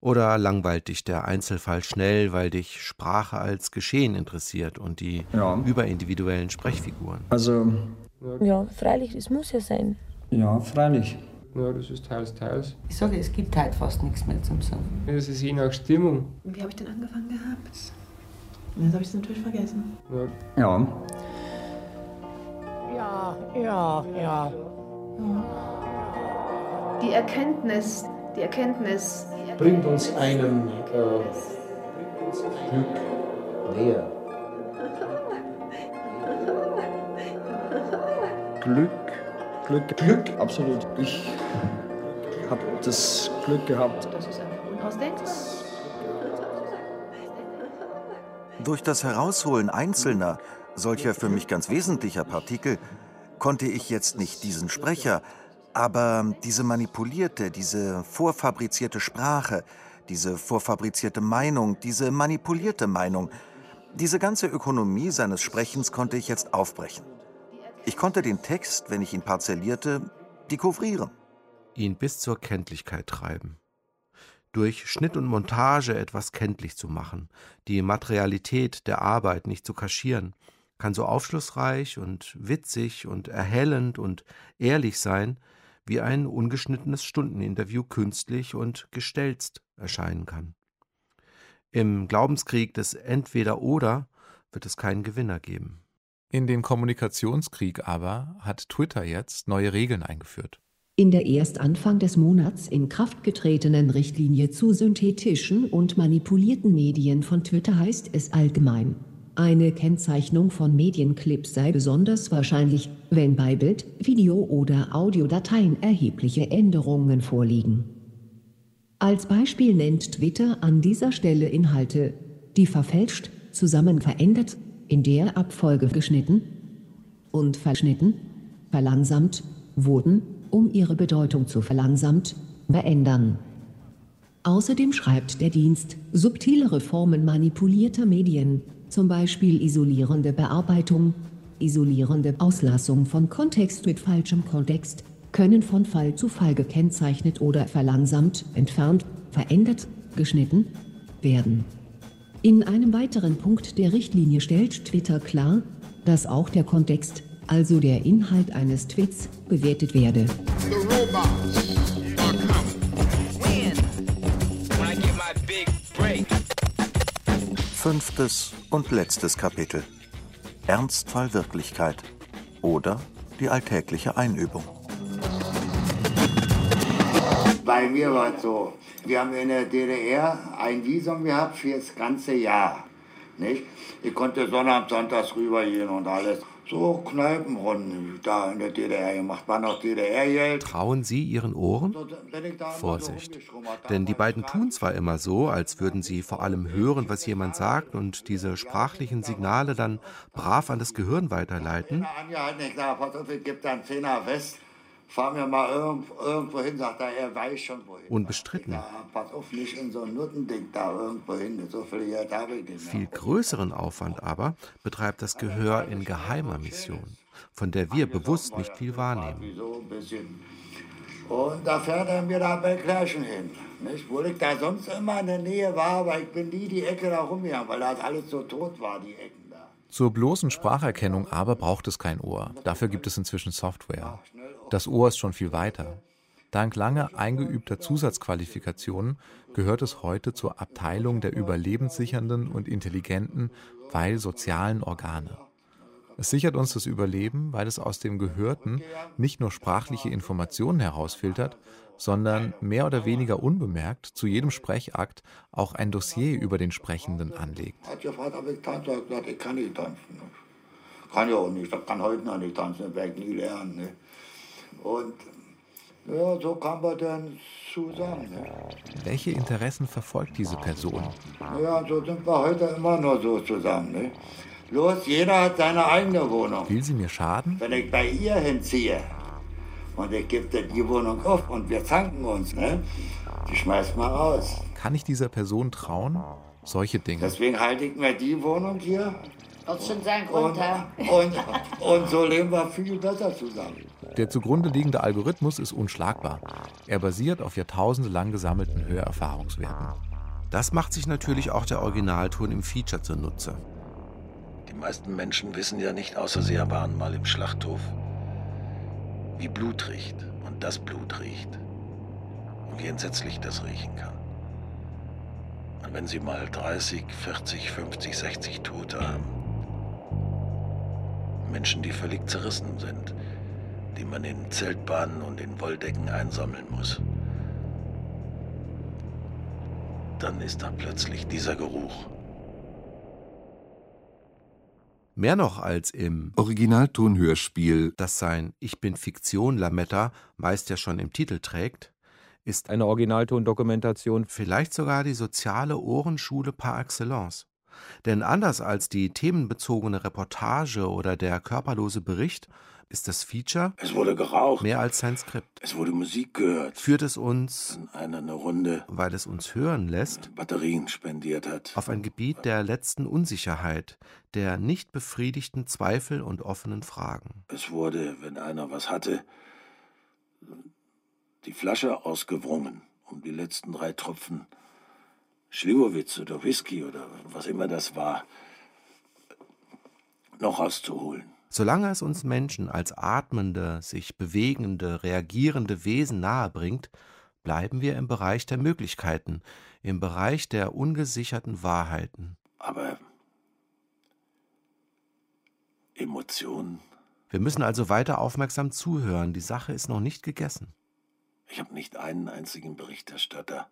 Oder langweilt dich der Einzelfall schnell, weil dich Sprache als Geschehen interessiert und die Ja. überindividuellen Sprechfiguren? Also, Ja, freilich, es muss ja sein. ja, freilich. Ja, das ist teils, teils. Ich sage, es gibt halt fast nichts mehr zum Sagen. Das ist je nach Stimmung. Wie habe ich denn angefangen gehabt? Jetzt habe ich es natürlich vergessen. Ja. Ja, ja, ja. Die Erkenntnis, die Erkenntnis. Bringt uns einem äh, Glück näher. Glück, Glück, Glück, absolut. Ich habe das Glück gehabt. Das ist einfach unausdenkbar. Durch das Herausholen einzelner, solcher für mich ganz wesentlicher Partikel, konnte ich jetzt nicht diesen Sprecher, aber diese manipulierte, diese vorfabrizierte Sprache, diese vorfabrizierte Meinung, diese manipulierte Meinung, diese ganze Ökonomie seines Sprechens konnte ich jetzt aufbrechen. Ich konnte den Text, wenn ich ihn parzellierte, dekouvrieren. Ihn bis zur Kenntlichkeit treiben. Durch Schnitt und Montage etwas kenntlich zu machen, die Materialität der Arbeit nicht zu kaschieren, kann so aufschlussreich und witzig und erhellend und ehrlich sein, wie ein ungeschnittenes Stundeninterview künstlich und gestelzt erscheinen kann. Im Glaubenskrieg des Entweder-Oder wird es keinen Gewinner geben. In den Kommunikationskrieg aber hat Twitter jetzt neue Regeln eingeführt. In der erst Anfang des Monats in Kraft getretenen Richtlinie zu synthetischen und manipulierten Medien von Twitter heißt es allgemein. Eine Kennzeichnung von Medienclips sei besonders wahrscheinlich, wenn bei Bild, Video oder Audiodateien erhebliche Änderungen vorliegen. Als Beispiel nennt Twitter an dieser Stelle Inhalte, die verfälscht, zusammen verändert, in der Abfolge geschnitten und verschnitten, verlangsamt wurden, um ihre Bedeutung zu verlangsamt, verändern. Außerdem schreibt der Dienst subtilere Formen manipulierter Medien, zum Beispiel isolierende Bearbeitung, isolierende Auslassung von Kontext mit falschem Kontext, können von Fall zu Fall gekennzeichnet oder verlangsamt, entfernt, verändert, geschnitten werden. In einem weiteren Punkt der Richtlinie stellt Twitter klar, dass auch der Kontext, also der Inhalt eines Tweets, bewertet werde. Fünftes und letztes Kapitel. Ernstfall Wirklichkeit oder die alltägliche Einübung. Bei mir war es so, wir haben in der DDR ein Visum gehabt für das ganze Jahr. Nicht? Ich konnte Sonnabend, Sonntags rübergehen und alles. So Kneipenrunden da in der DDR gemacht. War noch DDR-Geld. Trauen Sie Ihren Ohren? Vorsicht. Denn die beiden tun zwar immer so, als würden sie vor allem hören, was jemand sagt und diese sprachlichen Signale dann brav an das Gehirn weiterleiten. Angehalten, ich pass auf, ich gebe da einen Zehner West. Fahr mir mal irgend, irgendwo hin, sagt er, er weiß schon wohin. Unbestritten. Ja, pass auf, nicht in so ein Nuttending da irgendwo hin. So viel Geld habe ich nicht. Viel größeren Aufwand aber betreibt das Gehör in geheimer Mission, von der wir bewusst nicht viel wahrnehmen. Und da fährt er mir da bei Klärchen hin. Nicht? Wo ich da sonst immer in der Nähe war, aber ich bin nie die Ecke da rumgegangen, weil das alles so tot war, die Ecken da. Zur bloßen Spracherkennung aber braucht es kein Ohr. Dafür gibt es inzwischen Software. Das Ohr ist schon viel weiter. Dank lange eingeübter Zusatzqualifikationen gehört es heute zur Abteilung der überlebenssichernden und intelligenten, weil sozialen Organe. Es sichert uns das Überleben, weil es aus dem Gehörten nicht nur sprachliche Informationen herausfiltert, sondern mehr oder weniger unbemerkt zu jedem Sprechakt auch ein Dossier über den Sprechenden anlegt. Hat ich tanze. Ich hab gesagt, ich kann nicht tanzen. Kann ja auch nicht. Ich kann heute noch nicht tanzen, werde ich nie lernen. Und ja, so kamen wir dann zusammen. Ne? Welche Interessen verfolgt diese Person? Ja, so sind wir heute immer noch so zusammen. Ne? Los, jeder hat seine eigene Wohnung. Will sie mir schaden? Wenn ich bei ihr hinziehe und ich gebe dir die Wohnung auf und wir zanken uns, ne? die schmeißt mal raus. Kann ich dieser Person trauen? Solche Dinge. Deswegen halte ich mir die Wohnung hier. Wird schon seinen Grund Und, und, und so leben wir viel besser zusammen. Der zugrunde liegende Algorithmus ist unschlagbar. Er basiert auf jahrtausendelang gesammelten Hörerfahrungswerten. Das macht sich natürlich auch der Originalton im Feature zunutze. Die meisten Menschen wissen ja nicht, außer sie waren mal im Schlachthof, wie Blut riecht und das Blut riecht und wie entsetzlich das riechen kann. Und wenn sie mal 30, 40, 50, 60 Tote haben, Menschen, die völlig zerrissen sind, die man in Zeltbahnen und in Wolldecken einsammeln muss, dann ist da plötzlich dieser Geruch. Mehr noch als im Originaltonhörspiel, das sein Ich bin Fiktion Lametta meist ja schon im Titel trägt, ist eine Originaltondokumentation, vielleicht sogar die soziale Ohrenschule par excellence. Denn anders als die themenbezogene Reportage oder der körperlose Bericht ist das Feature Es wurde geraucht. mehr als sein Skript. Es wurde Musik gehört. Führt es uns, Einer eine Runde weil es uns hören lässt, Batterien spendiert hat. auf ein Gebiet der letzten Unsicherheit, der nicht befriedigten Zweifel und offenen Fragen. Es wurde, wenn einer was hatte, die Flasche ausgewrungen, um die letzten drei Tropfen Schliwowitz oder Whisky oder was immer das war, noch rauszuholen. Solange es uns Menschen als atmende, sich bewegende, reagierende Wesen nahebringt, bleiben wir im Bereich der Möglichkeiten, im Bereich der ungesicherten Wahrheiten. Aber Emotionen, Wir müssen also weiter aufmerksam zuhören, die Sache ist noch nicht gegessen. ich habe nicht einen einzigen Berichterstatter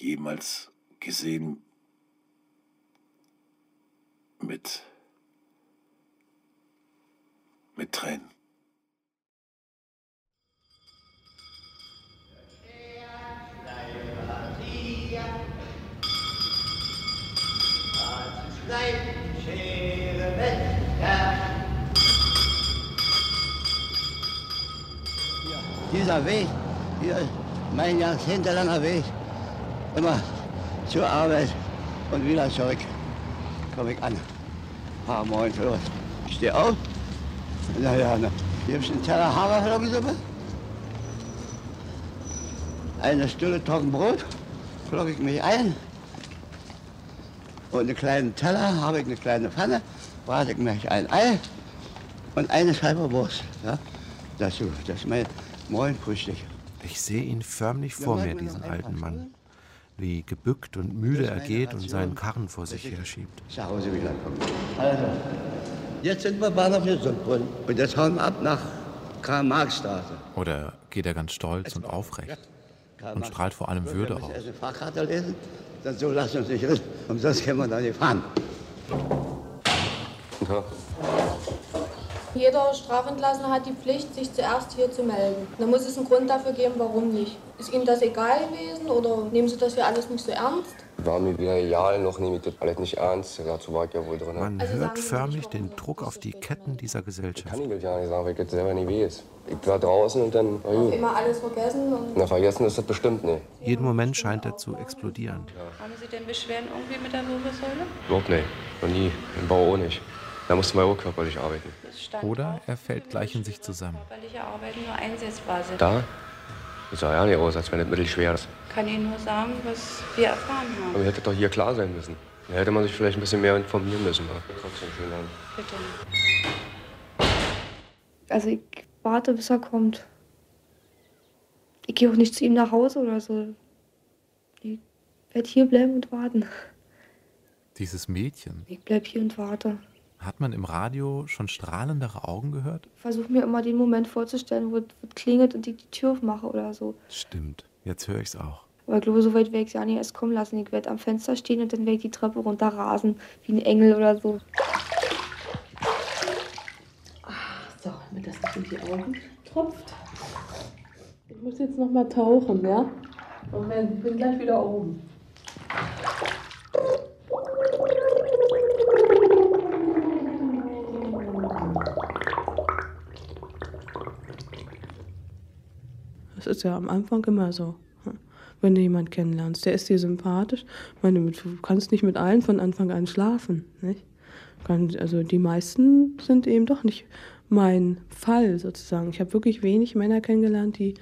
jemals gesehen mit mit Tränen. Dieser Weg, hier, mein jahrzehntelanger Weg, immer zur Arbeit und wieder zurück, komme ich an. Paar Moin los. Ich stehe auf. Na ja, na, hier ist ein Teller Haferflockensuppe. Eine Stulle Trockenbrot, flocke ich mich ein. Und einen kleinen Teller habe ich eine kleine Pfanne, brate ich mir ein Ei und eine Scheibe Wurst. Ja? Dazu, das ist mein Morgenfrühstück. Ich sehe ihn förmlich vor mir, diesen alten Mann, wie gebückt und müde er geht und seinen Karren vor sich herschiebt. Zu Hause wiederkommen. Also, jetzt sind wir Bahnhof Sundbrunn und jetzt hauen wir ab nach Karl-Marx-Straße. Oder geht er ganz stolz und aufrecht und strahlt vor allem Würde aus? eine Fahrkarte lesen, dann so lassen wir uns nicht reden, umsonst können wir da nicht fahren. Jeder Strafentlassene hat die Pflicht, sich zuerst hier zu melden. Da muss es einen Grund dafür geben, warum nicht. Ist Ihnen das egal gewesen oder nehmen Sie das hier alles nicht so ernst? War mir wieder egal, noch nehme ich das alles nicht ernst. Dazu war ich ja wohl drin. Man hört förmlich den Druck auf die Ketten dieser Gesellschaft. kann ich ja nicht sagen, weil ich das selber nicht weiß. Ich war draußen und dann, na Auf gut. immer alles vergessen und Na, vergessen ist das bestimmt nicht. Jeden Moment scheint er zu explodieren. Haben Sie denn Beschwerden irgendwie mit der Wirbelsäule? Überhaupt nicht. Noch nie. Im Bau auch nicht. Da mussten wir auch körperlich arbeiten. Oder er fällt gleich in sich zusammen. nur einsetzbar sind. Da? Das sah ja nicht aus, als wenn das mittelschwer ist. Kann Ihnen nur sagen, was wir erfahren haben. Aber hätte doch hier klar sein müssen. Da hätte man sich vielleicht ein bisschen mehr informieren müssen. Aber trotzdem schön an. Bitte. Also ich warte, bis er kommt. Ich gehe auch nicht zu ihm nach Hause oder so. Ich werde hier bleiben und warten. Dieses Mädchen, Ich bleib hier und warte. Hat man im Radio schon strahlendere Augen gehört? Ich versuche mir immer den Moment vorzustellen, wo es es klingelt und ich die Tür aufmache oder so. Stimmt, jetzt höre ich's auch. Aber ich glaube, so weit werde ich es ja nicht erst kommen lassen. Ich werde am Fenster stehen und dann werde ich die Treppe runterrasen, wie ein Engel oder so. So, damit das nicht in die Augen tropft. Ich muss jetzt noch mal tauchen, ja? Moment, ich bin gleich wieder oben. Ist ja am Anfang immer so. wenn du jemanden kennenlernst. Der ist dir sympathisch. Ich meine, du kannst nicht mit allen von Anfang an schlafen. Nicht? Also die meisten sind eben doch nicht mein Fall sozusagen. Ich habe wirklich wenig Männer kennengelernt, die,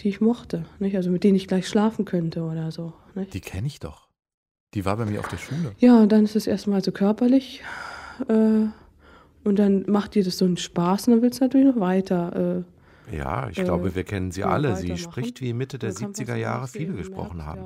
die ich mochte. Nicht? Also mit denen ich gleich schlafen könnte oder so. Nicht? Die kenne ich doch. Die war bei mir auf der Schule. Ja, und dann ist es erstmal so körperlich. Äh, und dann macht dir das so einen Spaß und dann willst du natürlich noch weiter. Äh, Ja, ich äh, glaube, wir kennen sie alle. Sie spricht wie Mitte der Dann kann 70er was Jahre viele gesprochen haben.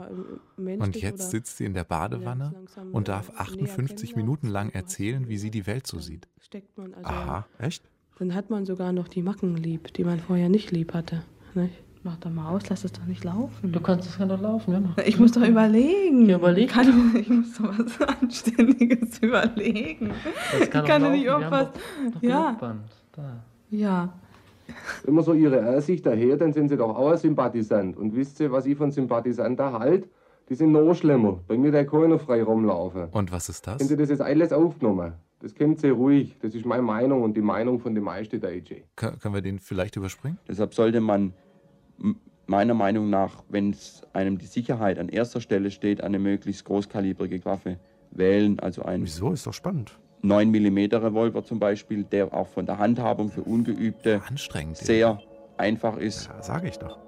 äh, Und jetzt sitzt sie in der Badewanne und darf 58 Minuten lang erzählen, wie sie die Welt so sieht. steckt man also Aha, echt? Dann hat man sogar noch die Macken lieb, die man vorher nicht lieb hatte. Nicht? Mach doch mal aus, lass es doch nicht laufen. Du kannst es ja noch laufen, ja. Ich muss doch überlegen. Ja, überleg Kann, ich muss doch was Anständiges überlegen. Das kann ich kann doch doch nicht irgendwas. doch- doch Ja. Da. Ja. Wenn man so ihre Ansicht daher, dann sind sie doch auch ein Sympathisant. Und wisst ihr, was ich von Sympathisanten halt? Die sind noch schlimmer. Bei mir der noch frei rumlaufen. Und was ist das? Wenn sie das jetzt alles aufgenommen, das kennt sie ruhig. Das ist meine Meinung und die Meinung von den meisten Deutschen. Kön- Können wir den vielleicht überspringen? Deshalb sollte man meiner Meinung nach, wenn es einem die Sicherheit an erster Stelle steht, eine möglichst großkalibrige Waffe wählen. Also ein Wieso? Ist doch spannend. 9 mm Revolver zum Beispiel, der auch von der Handhabung für Ungeübte Anstrengend. sehr einfach ist. Ja, sage ich doch.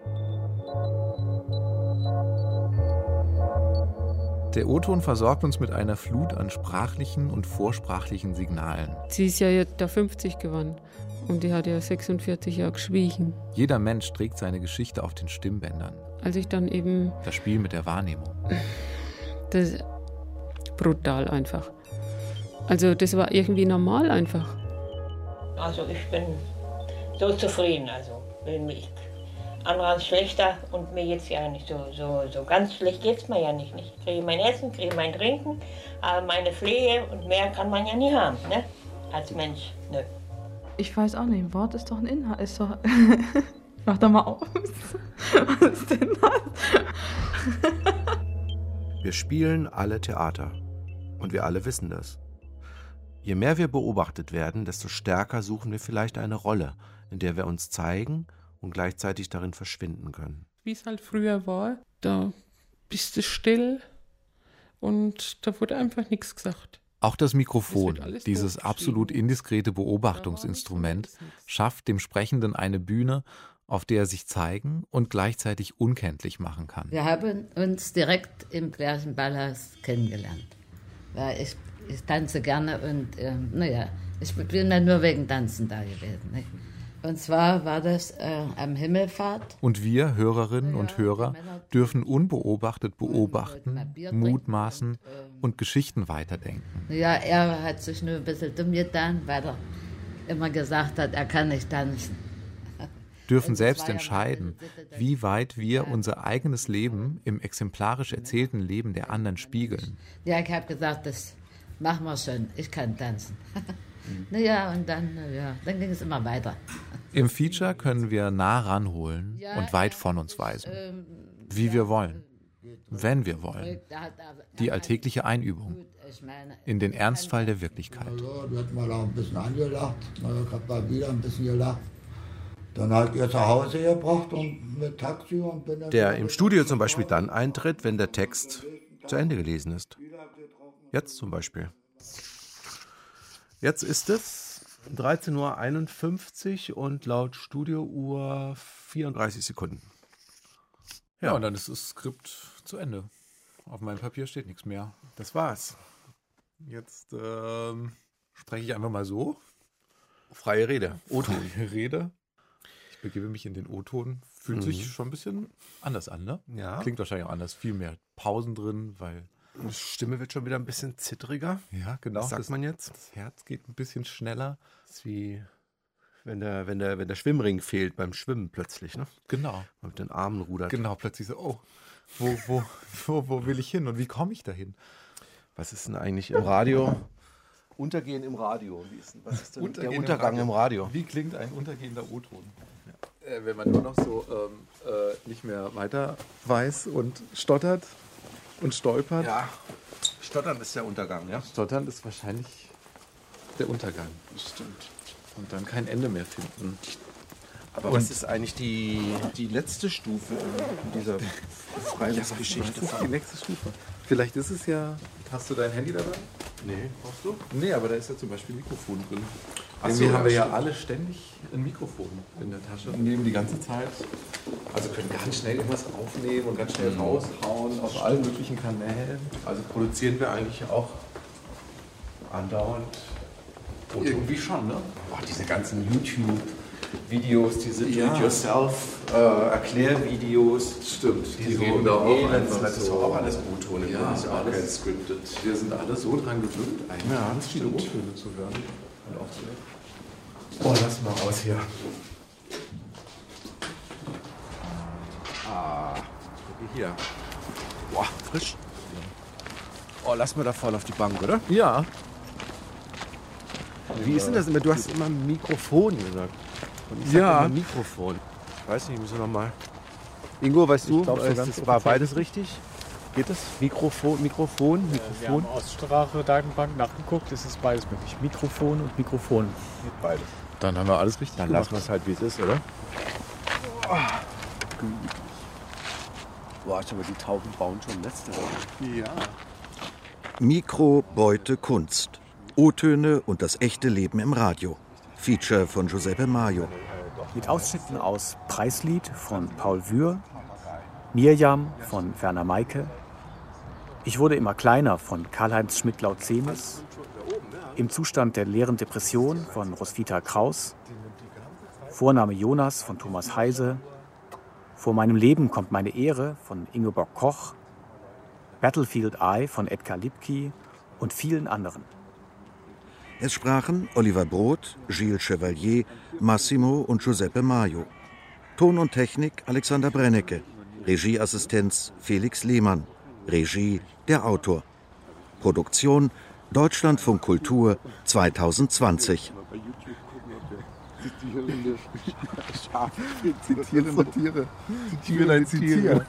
Der O-Ton versorgt uns mit einer Flut an sprachlichen und vorsprachlichen Signalen. Sie ist ja jetzt da 50 geworden und die hat ja 46 Jahre geschwiegen. Jeder Mensch trägt seine Geschichte auf den Stimmbändern. Als ich dann eben, Das Spiel mit der Wahrnehmung. das ist brutal einfach. Also das war irgendwie normal einfach. Also ich bin so zufrieden, also wenn mich andere haben es schlechter und mir jetzt ja nicht so, so, so ganz schlecht geht es mir ja nicht, nicht. Ich kriege mein Essen, kriege mein Trinken, aber meine Pflege und mehr kann man ja nie haben, ne? Als Mensch, ne? Ich weiß auch nicht, ein Wort ist doch ein Inhalt. Ist doch. Mach doch mal aus. Was ist denn das? Wir spielen alle Theater. Und wir alle wissen das. Je mehr wir beobachtet werden, desto stärker suchen wir vielleicht eine Rolle, in der wir uns zeigen und gleichzeitig darin verschwinden können. Wie es halt früher war, da bist du still und da wurde einfach nichts gesagt. Auch das Mikrofon, dieses absolut indiskrete Beobachtungsinstrument, schafft dem Sprechenden eine Bühne, auf der er sich zeigen und gleichzeitig unkenntlich machen kann. Wir haben uns direkt im gleichen Ballhaus kennengelernt. Weil ich, ich tanze gerne und ähm, naja, ich bin dann nur wegen Tanzen da gewesen. Nicht? Und zwar war das äh, am Himmelfahrt. Und wir, Hörerinnen und Hörer, dürfen unbeobachtet beobachten, mutmaßen und Geschichten weiterdenken. Ja, er hat sich nur ein bisschen dumm getan, weil er immer gesagt hat, er kann nicht tanzen. Dürfen selbst entscheiden, wie weit wir unser eigenes Leben im exemplarisch erzählten Leben der anderen spiegeln. Ja, ich habe gesagt, das machen wir schon, ich kann tanzen. naja, und dann, ja, dann ging es immer weiter. Im Feature können wir nah ranholen und weit von uns weisen. Wie wir wollen. Wenn wir wollen. Die alltägliche Einübung. In den Ernstfall der Wirklichkeit. Also, die hat mal da ein bisschen angelacht. Ich hab da wieder ein bisschen gelacht. Dann halt ihr zu Hause gebracht und mit Taxi und bin dann. Der im Studio zum Beispiel dann eintritt, wenn der Text zu Ende gelesen ist. Jetzt zum Beispiel. Jetzt ist es 13.51 Uhr und laut Studiouhr 34 Sekunden. Ja, und dann ist das Skript zu Ende. Auf meinem Papier steht nichts mehr. Das war's. Jetzt ähm, spreche ich einfach mal so. Freie Rede. O-Ton. Freie Rede. Ich begebe mich in den O-Ton. Fühlt Mhm. sich schon ein bisschen anders an, ne? Ja. Klingt wahrscheinlich auch anders. Viel mehr Pausen drin, weil. Die Stimme wird schon wieder ein bisschen zittriger. Ja, genau. Was sagt das, man jetzt? Das Herz geht ein bisschen schneller. Das ist wie wenn der, wenn, der, wenn der Schwimmring fehlt beim Schwimmen plötzlich, ne? Genau. Man mit den Armen rudert. Genau, plötzlich so, oh, wo, wo, wo, wo will ich hin und wie komme ich dahin? Was ist denn eigentlich im Radio? Untergehen im Radio. Wie ist denn, was ist denn der Untergang im Radio? Wie klingt ein untergehender O-Ton? Äh, wenn man nur noch so ähm, äh, nicht mehr weiter weiß und stottert und stolpert. Ja, Stottern ist der Untergang, ja? Stottern ist wahrscheinlich der Untergang. Stimmt. Und dann kein Ende mehr finden. Aber was ist eigentlich die, die letzte Stufe in dieser Befreiungsgeschichte? Was ist die nächste Stufe? Vielleicht ist es ja. Hast du dein Handy dabei? Nee, brauchst du? Nee, aber da ist ja zum Beispiel ein Mikrofon drin. Ach Irgendwie so, haben wir ja, alle ständig ein Mikrofon in der Tasche nehmen die ganze Zeit. Also können ganz schnell irgendwas aufnehmen und ganz schnell Mhm. raushauen auf allen möglichen Kanälen. Also produzieren wir eigentlich auch andauernd. Irgendwie schon, ne? Boah, diese ganzen YouTube-Videos, diese Ja. Do-it-yourself-Erklärvideos. Stimmt, die, die so reden da auch elend einfach. Das ist so. auch alles O-Ton. Ja, das ist auch alles- kein scripted. Wir sind alle so dran gewöhnt, eigentlich Ja, ganz viele. O-Töne zu hören. Und auch zu Oh, lass mal raus hier. Ah, guck hier. Boah, frisch. Oh, lass mal da vorne auf die Bank, oder? Ja. Wie ist denn das immer? Du hast immer Mikrofon gesagt. Und ich sag Ja. immer Mikrofon. Weiß nicht, müssen wir noch mal. Ingo, weißt du, glaub, so äh, das war beides richtig? Geht das? Mikrofon, Mikrofon, Wir haben Mikrofon? Aussprache-Datenbank nachgeguckt, es ist beides möglich. Mikrofon und Mikrofon. Beides. Dann haben wir alles richtig Dann gemacht. lassen wir es halt, wie es ist, oder? Boah, ich aber die Tauben bauen schon Nester. Ja. Mikro, Beute, Kunst. O-Töne und das echte Leben im Radio. Feature von Giuseppe Maio. Mit Ausschnitten aus Preislied von Paul Wür, Mirjam von Werner Maike, Ich wurde immer kleiner von Karl-Heinz Schmidt-Lautzemis, Im Zustand der leeren Depression von Roswitha Kraus, Vorname Jonas von Thomas Heise, Vor meinem Leben kommt meine Ehre von Ingeborg Koch, Battlefield Eye von Edgar Lipki und vielen anderen. Es sprachen Oliver Brot, Gilles Chevalier, Massimo und Giuseppe Maio. Ton und Technik Alexander Brennecke. Regieassistenz Felix Lehmann. Regie der Autor. Produktion Deutschlandfunk Kultur 2020. Zitierende Tiere. Zitiere dein Zitier.